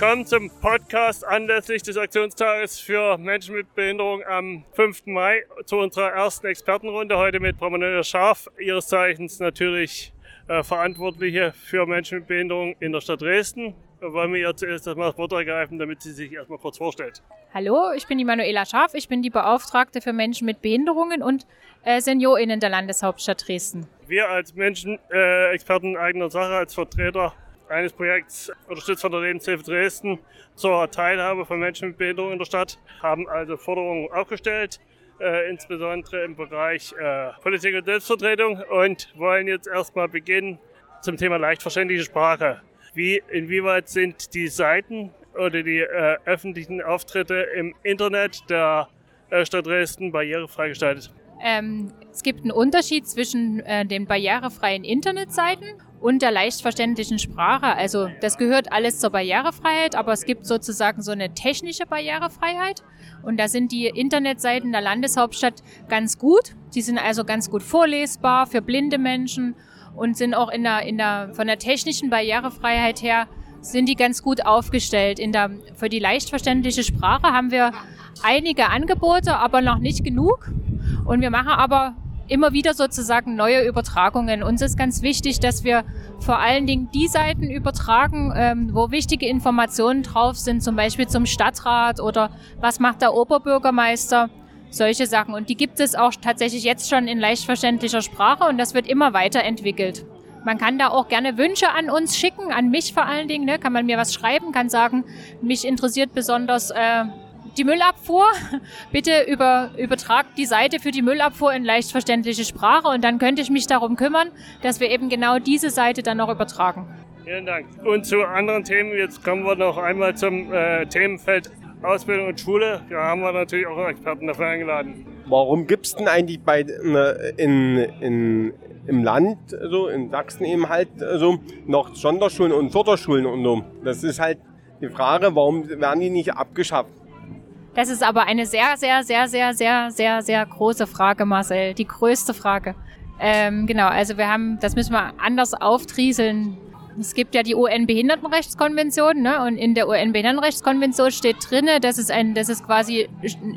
willkommen zum Podcast anlässlich des Aktionstages für Menschen mit Behinderung am 5. Mai zu unserer ersten Expertenrunde. Heute mit Frau Manuela Scharf, ihres Zeichens natürlich äh, Verantwortliche für Menschen mit Behinderung in der Stadt Dresden. Wir wollen wir ihr zuerst das Wort ergreifen, damit sie sich erstmal kurz vorstellt. Hallo, ich bin die Manuela Scharf, ich bin die Beauftragte für Menschen mit Behinderungen und äh, SeniorInnen der Landeshauptstadt Dresden. Wir als Menschen, äh, Experten eigener Sache, als Vertreter eines Projekts unterstützt von der Lebenshilfe Dresden zur Teilhabe von Menschen mit Behinderung in der Stadt, haben also Forderungen aufgestellt, äh, insbesondere im Bereich äh, Politik und Selbstvertretung und wollen jetzt erstmal beginnen zum Thema leicht verständliche Sprache. Wie, inwieweit sind die Seiten oder die äh, öffentlichen Auftritte im Internet der äh, Stadt Dresden barrierefrei gestaltet? Ähm, es gibt einen Unterschied zwischen äh, den barrierefreien Internetseiten und der leicht verständlichen Sprache. Also das gehört alles zur Barrierefreiheit, aber es gibt sozusagen so eine technische Barrierefreiheit. Und da sind die Internetseiten der Landeshauptstadt ganz gut. Die sind also ganz gut vorlesbar für blinde Menschen und sind auch in der, in der, von der technischen Barrierefreiheit her sind die ganz gut aufgestellt. In der, für die leicht verständliche Sprache haben wir einige Angebote, aber noch nicht genug. Und wir machen aber immer wieder sozusagen neue Übertragungen. Uns ist ganz wichtig, dass wir vor allen Dingen die Seiten übertragen, ähm, wo wichtige Informationen drauf sind, zum Beispiel zum Stadtrat oder was macht der Oberbürgermeister, solche Sachen. Und die gibt es auch tatsächlich jetzt schon in leicht verständlicher Sprache und das wird immer weiterentwickelt. Man kann da auch gerne Wünsche an uns schicken, an mich vor allen Dingen. Ne? Kann man mir was schreiben, kann sagen, mich interessiert besonders äh, die Müllabfuhr. Bitte über, übertragt die Seite für die Müllabfuhr in leicht verständliche Sprache und dann könnte ich mich darum kümmern, dass wir eben genau diese Seite dann noch übertragen. Vielen Dank. Und zu anderen Themen, jetzt kommen wir noch einmal zum äh, Themenfeld Ausbildung und Schule. Da haben wir natürlich auch Experten dafür eingeladen. Warum gibt es denn eigentlich bei, ne, in, in, im Land, so in Sachsen eben halt so, noch Sonderschulen und Förderschulen und so? Das ist halt die Frage, warum werden die nicht abgeschafft? Das ist aber eine sehr, sehr, sehr, sehr, sehr, sehr, sehr große Frage, Marcel. Die größte Frage. Ähm, genau, also wir haben, das müssen wir anders auftrieseln. Es gibt ja die UN-Behindertenrechtskonvention, ne? Und in der UN-Behindertenrechtskonvention steht drinne, dass es ein, dass es quasi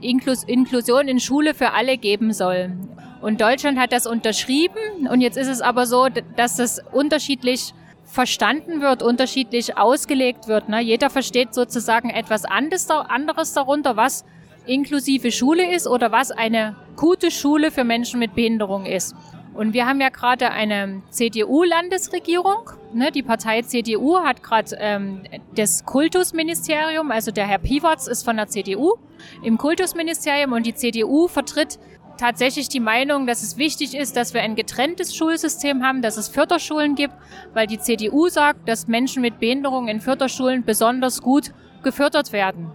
Inklus Inklusion in Schule für alle geben soll. Und Deutschland hat das unterschrieben. Und jetzt ist es aber so, dass das unterschiedlich verstanden wird, unterschiedlich ausgelegt wird. Ne? Jeder versteht sozusagen etwas anderes darunter, was inklusive Schule ist oder was eine gute Schule für Menschen mit Behinderung ist. Und wir haben ja gerade eine CDU-Landesregierung. Ne? Die Partei CDU hat gerade ähm, das Kultusministerium, also der Herr Piwarz ist von der CDU im Kultusministerium und die CDU vertritt tatsächlich die Meinung, dass es wichtig ist, dass wir ein getrenntes Schulsystem haben, dass es Förderschulen gibt, weil die CDU sagt, dass Menschen mit Behinderung in Förderschulen besonders gut gefördert werden.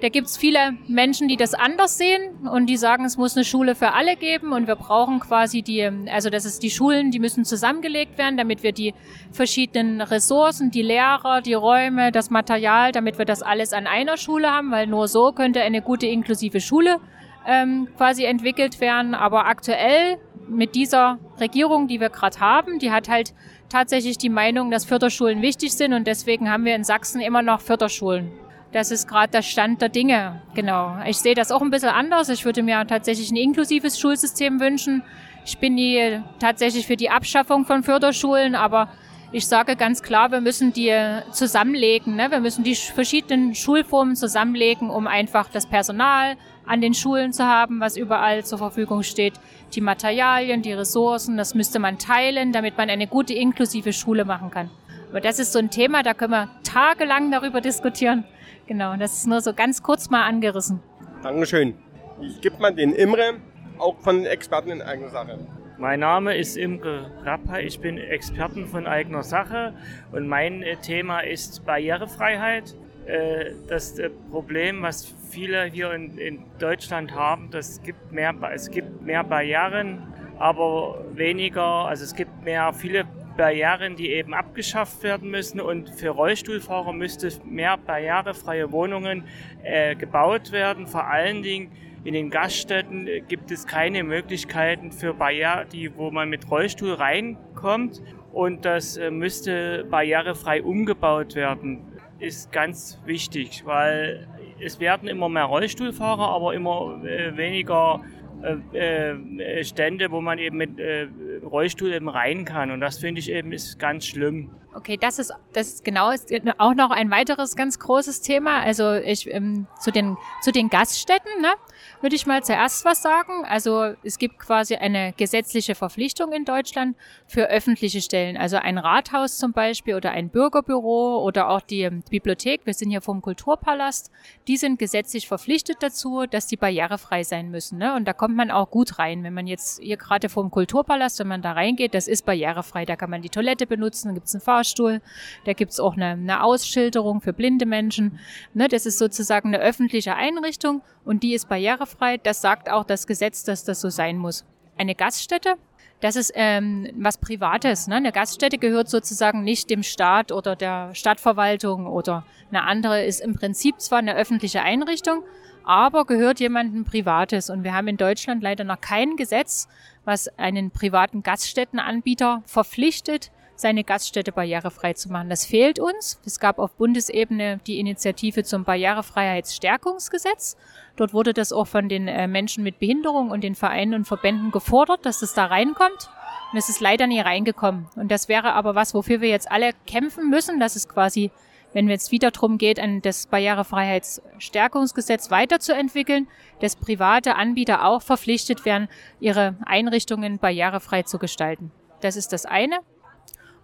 Da gibt es viele Menschen, die das anders sehen und die sagen, es muss eine Schule für alle geben und wir brauchen quasi die, also das ist die Schulen, die müssen zusammengelegt werden, damit wir die verschiedenen Ressourcen, die Lehrer, die Räume, das Material, damit wir das alles an einer Schule haben, weil nur so könnte eine gute inklusive Schule ähm, quasi entwickelt werden. Aber aktuell mit dieser Regierung, die wir gerade haben, die hat halt tatsächlich die Meinung, dass Förderschulen wichtig sind und deswegen haben wir in Sachsen immer noch Förderschulen. Das ist gerade der Stand der Dinge. Genau. Ich sehe das auch ein bisschen anders. Ich würde mir tatsächlich ein inklusives Schulsystem wünschen. Ich bin die, tatsächlich für die Abschaffung von Förderschulen, aber ich sage ganz klar, wir müssen die zusammenlegen. Ne? Wir müssen die verschiedenen Schulformen zusammenlegen, um einfach das Personal, an den Schulen zu haben, was überall zur Verfügung steht. Die Materialien, die Ressourcen, das müsste man teilen, damit man eine gute inklusive Schule machen kann. Aber das ist so ein Thema, da können wir tagelang darüber diskutieren. Genau, das ist nur so ganz kurz mal angerissen. Dankeschön. Ich gebe mal den Imre, auch von Experten in eigener Sache. Mein Name ist Imke Rappa, ich bin Experten von eigener Sache und mein äh, Thema ist Barrierefreiheit. Äh, das äh, Problem, was viele hier in, in Deutschland haben, das gibt mehr, es gibt mehr Barrieren, aber weniger, also es gibt mehr, viele Barrieren, die eben abgeschafft werden müssen. Und für Rollstuhlfahrer müsste mehr barrierefreie Wohnungen äh, gebaut werden. Vor allen Dingen in den Gaststätten äh, gibt es keine Möglichkeiten für Barriere, die, wo man mit Rollstuhl reinkommt. Und das äh, müsste barrierefrei umgebaut werden. Ist ganz wichtig, weil es werden immer mehr Rollstuhlfahrer, aber immer äh, weniger äh, äh, Stände, wo man eben mit Rollstuhl eben rein kann. Und das finde ich eben ist ganz schlimm. Okay, das ist, das ist genau ist auch noch ein weiteres ganz großes Thema. Also ich ähm, zu den zu den Gaststätten, ne, würde ich mal zuerst was sagen. Also es gibt quasi eine gesetzliche Verpflichtung in Deutschland für öffentliche Stellen, also ein Rathaus zum Beispiel oder ein Bürgerbüro oder auch die ähm, Bibliothek. Wir sind hier vom Kulturpalast. Die sind gesetzlich verpflichtet dazu, dass die barrierefrei sein müssen. Ne? Und da kommt man auch gut rein, wenn man jetzt hier gerade vom Kulturpalast, wenn man da reingeht, das ist barrierefrei. Da kann man die Toilette benutzen, gibt es einen Fahrstuhl Fahrstuhl. Da gibt's auch eine, eine Ausschilderung für blinde Menschen. Ne, das ist sozusagen eine öffentliche Einrichtung und die ist barrierefrei. Das sagt auch das Gesetz, dass das so sein muss. Eine Gaststätte, das ist ähm, was Privates. Ne? Eine Gaststätte gehört sozusagen nicht dem Staat oder der Stadtverwaltung oder eine andere ist im Prinzip zwar eine öffentliche Einrichtung, aber gehört jemandem Privates. Und wir haben in Deutschland leider noch kein Gesetz, was einen privaten Gaststättenanbieter verpflichtet, seine Gaststätte barrierefrei zu machen. Das fehlt uns. Es gab auf Bundesebene die Initiative zum Barrierefreiheitsstärkungsgesetz. Dort wurde das auch von den äh, Menschen mit Behinderung und den Vereinen und Verbänden gefordert, dass das da reinkommt. Und es ist leider nie reingekommen. Und das wäre aber was, wofür wir jetzt alle kämpfen müssen. Das ist quasi, wenn es wieder darum geht, an das Barrierefreiheitsstärkungsgesetz weiterzuentwickeln, dass private Anbieter auch verpflichtet werden, ihre Einrichtungen barrierefrei zu gestalten. Das ist das eine.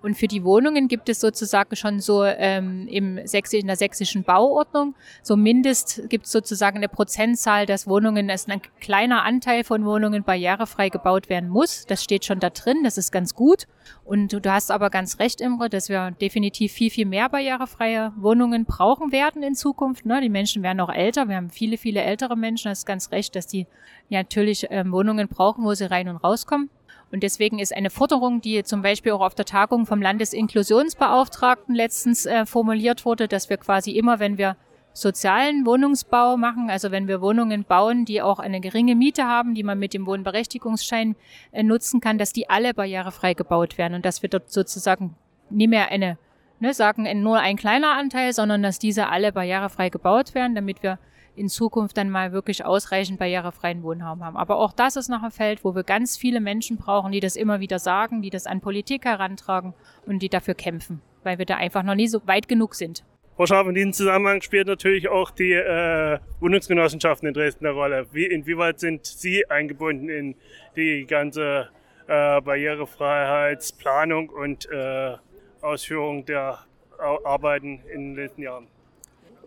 Und für die Wohnungen gibt es sozusagen schon so ähm, im Sächs in der sächsischen Bauordnung, so mindest gibt es sozusagen eine Prozentzahl, dass Wohnungen, dass ein kleiner Anteil von Wohnungen barrierefrei gebaut werden muss. Das steht schon da drin, das ist ganz gut. Und du, du hast aber ganz recht, Imre, dass wir definitiv viel, viel mehr barrierefreie Wohnungen brauchen werden in Zukunft. Ne? Die Menschen werden auch älter. Wir haben viele, viele ältere Menschen. Das ist ganz recht, dass die ja natürlich ähm, Wohnungen brauchen, wo sie rein und rauskommen. Und deswegen ist eine Forderung, die zum Beispiel auch auf der Tagung vom Landesinklusionsbeauftragten letztens äh, formuliert wurde, dass wir quasi immer, wenn wir sozialen Wohnungsbau machen, also wenn wir Wohnungen bauen, die auch eine geringe Miete haben, die man mit dem Wohnberechtigungsschein äh, nutzen kann, dass die alle barrierefrei gebaut werden und dass wir dort sozusagen nie mehr eine, ne, sagen nur ein kleiner Anteil, sondern dass diese alle barrierefrei gebaut werden, damit wir in Zukunft dann mal wirklich ausreichend barrierefreien Wohnraum haben. Aber auch das ist noch ein Feld, wo wir ganz viele Menschen brauchen, die das immer wieder sagen, die das an Politik herantragen und die dafür kämpfen, weil wir da einfach noch nie so weit genug sind. Frau Scharf, in diesem Zusammenhang spielt natürlich auch die äh, Wohnungsgenossenschaften in Dresden eine Rolle. Wie, inwieweit sind Sie eingebunden in die ganze äh, Barrierefreiheitsplanung und äh, Ausführung der Arbeiten in den letzten Jahren?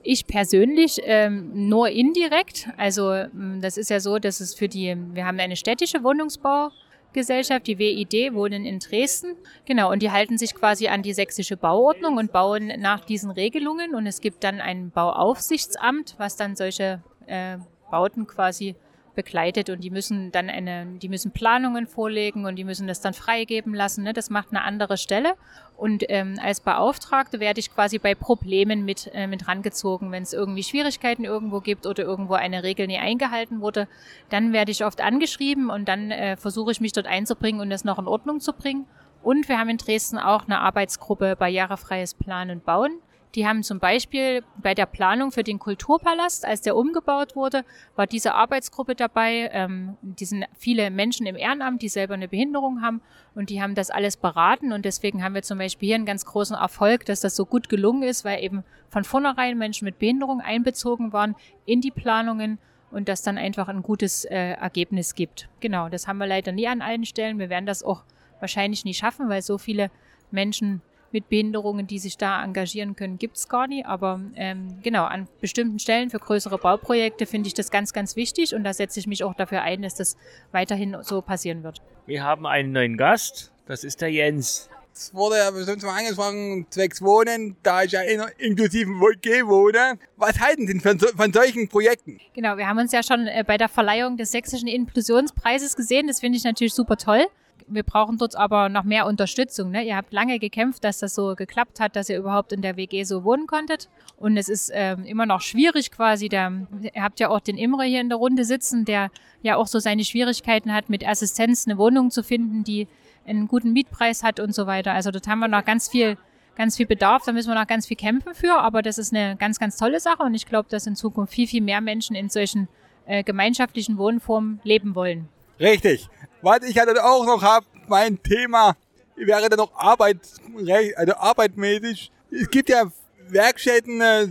Ich persönlich ähm, nur indirekt. Also ähm, das ist ja so, dass es für die, wir haben eine städtische Wohnungsbaugesellschaft, die WID, wohnen in Dresden. Genau, und die halten sich quasi an die sächsische Bauordnung und bauen nach diesen Regelungen. Und es gibt dann ein Bauaufsichtsamt, was dann solche äh, Bauten quasi begleitet und die müssen dann eine, die müssen Planungen vorlegen und die müssen das dann freigeben lassen. Ne? Das macht eine andere Stelle. Und ähm, als Beauftragte werde ich quasi bei Problemen mit, äh, mit rangezogen. Wenn es irgendwie Schwierigkeiten irgendwo gibt oder irgendwo eine Regel nie eingehalten wurde, dann werde ich oft angeschrieben und dann äh, versuche ich mich dort einzubringen und das noch in Ordnung zu bringen. Und wir haben in Dresden auch eine Arbeitsgruppe barrierefreies Planen und Bauen. Die haben zum Beispiel bei der Planung für den Kulturpalast, als der umgebaut wurde, war diese Arbeitsgruppe dabei. Ähm, die sind viele Menschen im Ehrenamt, die selber eine Behinderung haben und die haben das alles beraten und deswegen haben wir zum Beispiel hier einen ganz großen Erfolg, dass das so gut gelungen ist, weil eben von vornherein Menschen mit Behinderung einbezogen waren in die Planungen und das dann einfach ein gutes äh, Ergebnis gibt. Genau, das haben wir leider nie an allen Stellen. Wir werden das auch wahrscheinlich nie schaffen, weil so viele Menschen mit Behinderungen, die sich da engagieren können, gibt es gar nicht. Aber ähm, genau, an bestimmten Stellen für größere Bauprojekte finde ich das ganz, ganz wichtig und da setze ich mich auch dafür ein, dass das weiterhin so passieren wird. Wir haben einen neuen Gast, das ist der Jens. Es wurde ja bestimmt mal angefangen, zwecks Wohnen, da ich ja in inklusiven WG wohne. Was halten Sie von, von solchen Projekten? Genau, wir haben uns ja schon äh, bei der Verleihung des Sächsischen Inklusionspreises gesehen. Das finde ich natürlich super toll wir brauchen dort aber noch mehr Unterstützung. Ne? Ihr habt lange gekämpft, dass das so geklappt hat, dass ihr überhaupt in der WG so wohnen konntet. Und es ist ähm, immer noch schwierig quasi. Der, ihr habt ja auch den Imre hier in der Runde sitzen, der ja auch so seine Schwierigkeiten hat, mit Assistenz eine Wohnung zu finden, die einen guten Mietpreis hat und so weiter. Also dort haben wir noch ganz viel ganz viel Bedarf, da müssen wir noch ganz viel kämpfen für, aber das ist eine ganz, ganz tolle Sache und ich glaube, dass in Zukunft viel, viel mehr Menschen in solchen äh, gemeinschaftlichen Wohnformen leben wollen. Richtig. Was ich dann auch noch habe, mein Thema wäre dann noch Arbeit, also arbeitmäßig. Es gibt ja Werkstätten äh,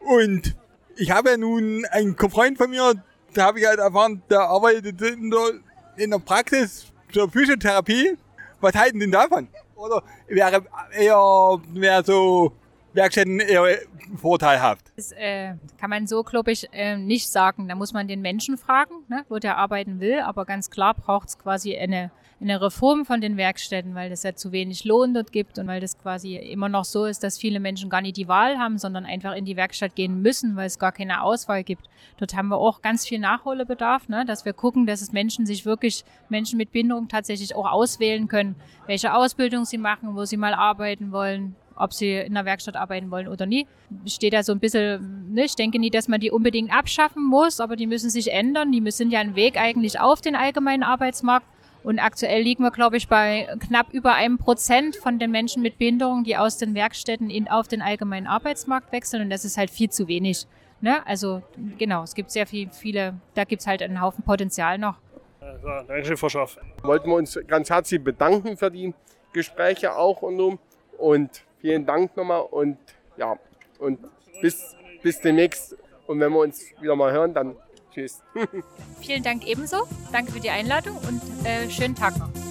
und ich habe ja nun einen Freund von mir, da habe ich halt erfahren, der arbeitet in der, in der Praxis zur Physiotherapie. Was halten denn davon? Oder wäre eher mehr so Werkstätten eher vorteilhaft? Das äh, kann man so, glaube ich, äh, nicht sagen. Da muss man den Menschen fragen, ne, wo der arbeiten will. Aber ganz klar braucht es quasi eine eine Reform von den Werkstätten, weil es ja zu wenig Lohn dort gibt und weil das quasi immer noch so ist, dass viele Menschen gar nicht die Wahl haben, sondern einfach in die Werkstatt gehen müssen, weil es gar keine Auswahl gibt. Dort haben wir auch ganz viel Nachholbedarf, ne? dass wir gucken, dass es Menschen sich wirklich, Menschen mit Behinderung tatsächlich auch auswählen können, welche Ausbildung sie machen, wo sie mal arbeiten wollen, ob sie in der Werkstatt arbeiten wollen oder nie. Steht da so ein bisschen, ne? ich denke nie, dass man die unbedingt abschaffen muss, aber die müssen sich ändern. Die sind ja ein Weg eigentlich auf den allgemeinen Arbeitsmarkt. Und aktuell liegen wir, glaube ich, bei knapp über einem Prozent von den Menschen mit Behinderung, die aus den Werkstätten in, auf den allgemeinen Arbeitsmarkt wechseln. Und das ist halt viel zu wenig. Ne? Also genau, es gibt sehr viel, viele, da gibt es halt einen Haufen Potenzial noch. Also, Dankeschön, Frau Schaff. Wollten wir uns ganz herzlich bedanken für die Gespräche auch und, und vielen Dank nochmal und ja, und bis, bis demnächst. Und wenn wir uns wieder mal hören, dann Tschüss. Vielen Dank ebenso. Danke für die Einladung und äh, schönen Tag noch.